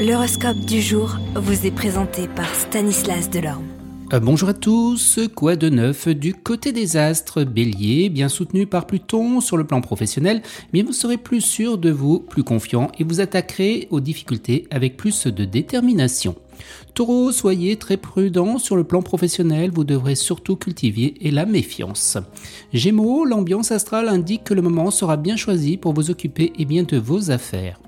L'horoscope du jour vous est présenté par Stanislas Delorme. Euh, bonjour à tous, quoi de neuf du côté des astres? Bélier, bien soutenu par Pluton sur le plan professionnel, mais vous serez plus sûr de vous, plus confiant et vous attaquerez aux difficultés avec plus de détermination. Taureau, soyez très prudent sur le plan professionnel, vous devrez surtout cultiver la méfiance. Gémeaux, l'ambiance astrale indique que le moment sera bien choisi pour vous occuper et bien de vos affaires.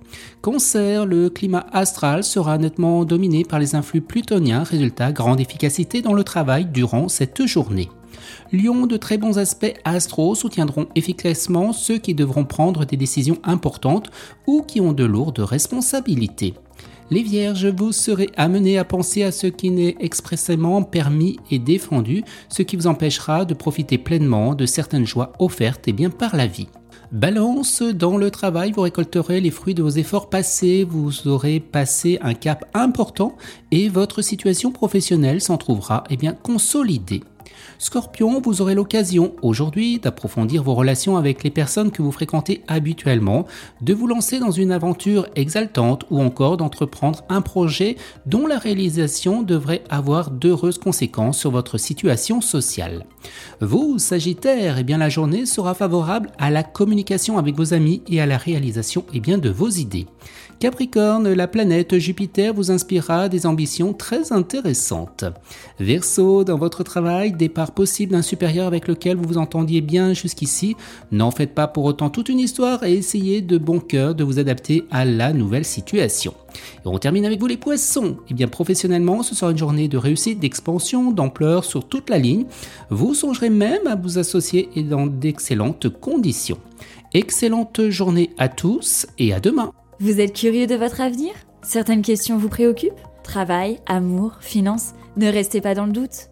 Cancer, le climat astral sera nettement dominé par les influx plutoniens, résultat grande efficacité dans le travail durant cette journée. Lion, de très bons aspects astro soutiendront efficacement ceux qui devront prendre des décisions importantes ou qui ont de lourdes responsabilités. Les vierges, vous serez amenés à penser à ce qui n'est expressément permis et défendu, ce qui vous empêchera de profiter pleinement de certaines joies offertes et bien par la vie. Balance, dans le travail, vous récolterez les fruits de vos efforts passés, vous aurez passé un cap important et votre situation professionnelle s'en trouvera eh bien, consolidée. Scorpion, vous aurez l'occasion aujourd'hui d'approfondir vos relations avec les personnes que vous fréquentez habituellement, de vous lancer dans une aventure exaltante ou encore d'entreprendre un projet dont la réalisation devrait avoir d'heureuses conséquences sur votre situation sociale. Vous, Sagittaire, eh bien la journée sera favorable à la communication avec vos amis et à la réalisation eh bien, de vos idées. Capricorne, la planète Jupiter vous inspirera des ambitions très intéressantes. Verseau, dans votre travail, départ possible d'un supérieur avec lequel vous vous entendiez bien jusqu'ici. N'en faites pas pour autant toute une histoire et essayez de bon cœur de vous adapter à la nouvelle situation. Et on termine avec vous les poissons. Et eh bien professionnellement, ce sera une journée de réussite, d'expansion, d'ampleur sur toute la ligne. Vous songerez même à vous associer et dans d'excellentes conditions. Excellente journée à tous et à demain. Vous êtes curieux de votre avenir? Certaines questions vous préoccupent? Travail, amour, finances? Ne restez pas dans le doute.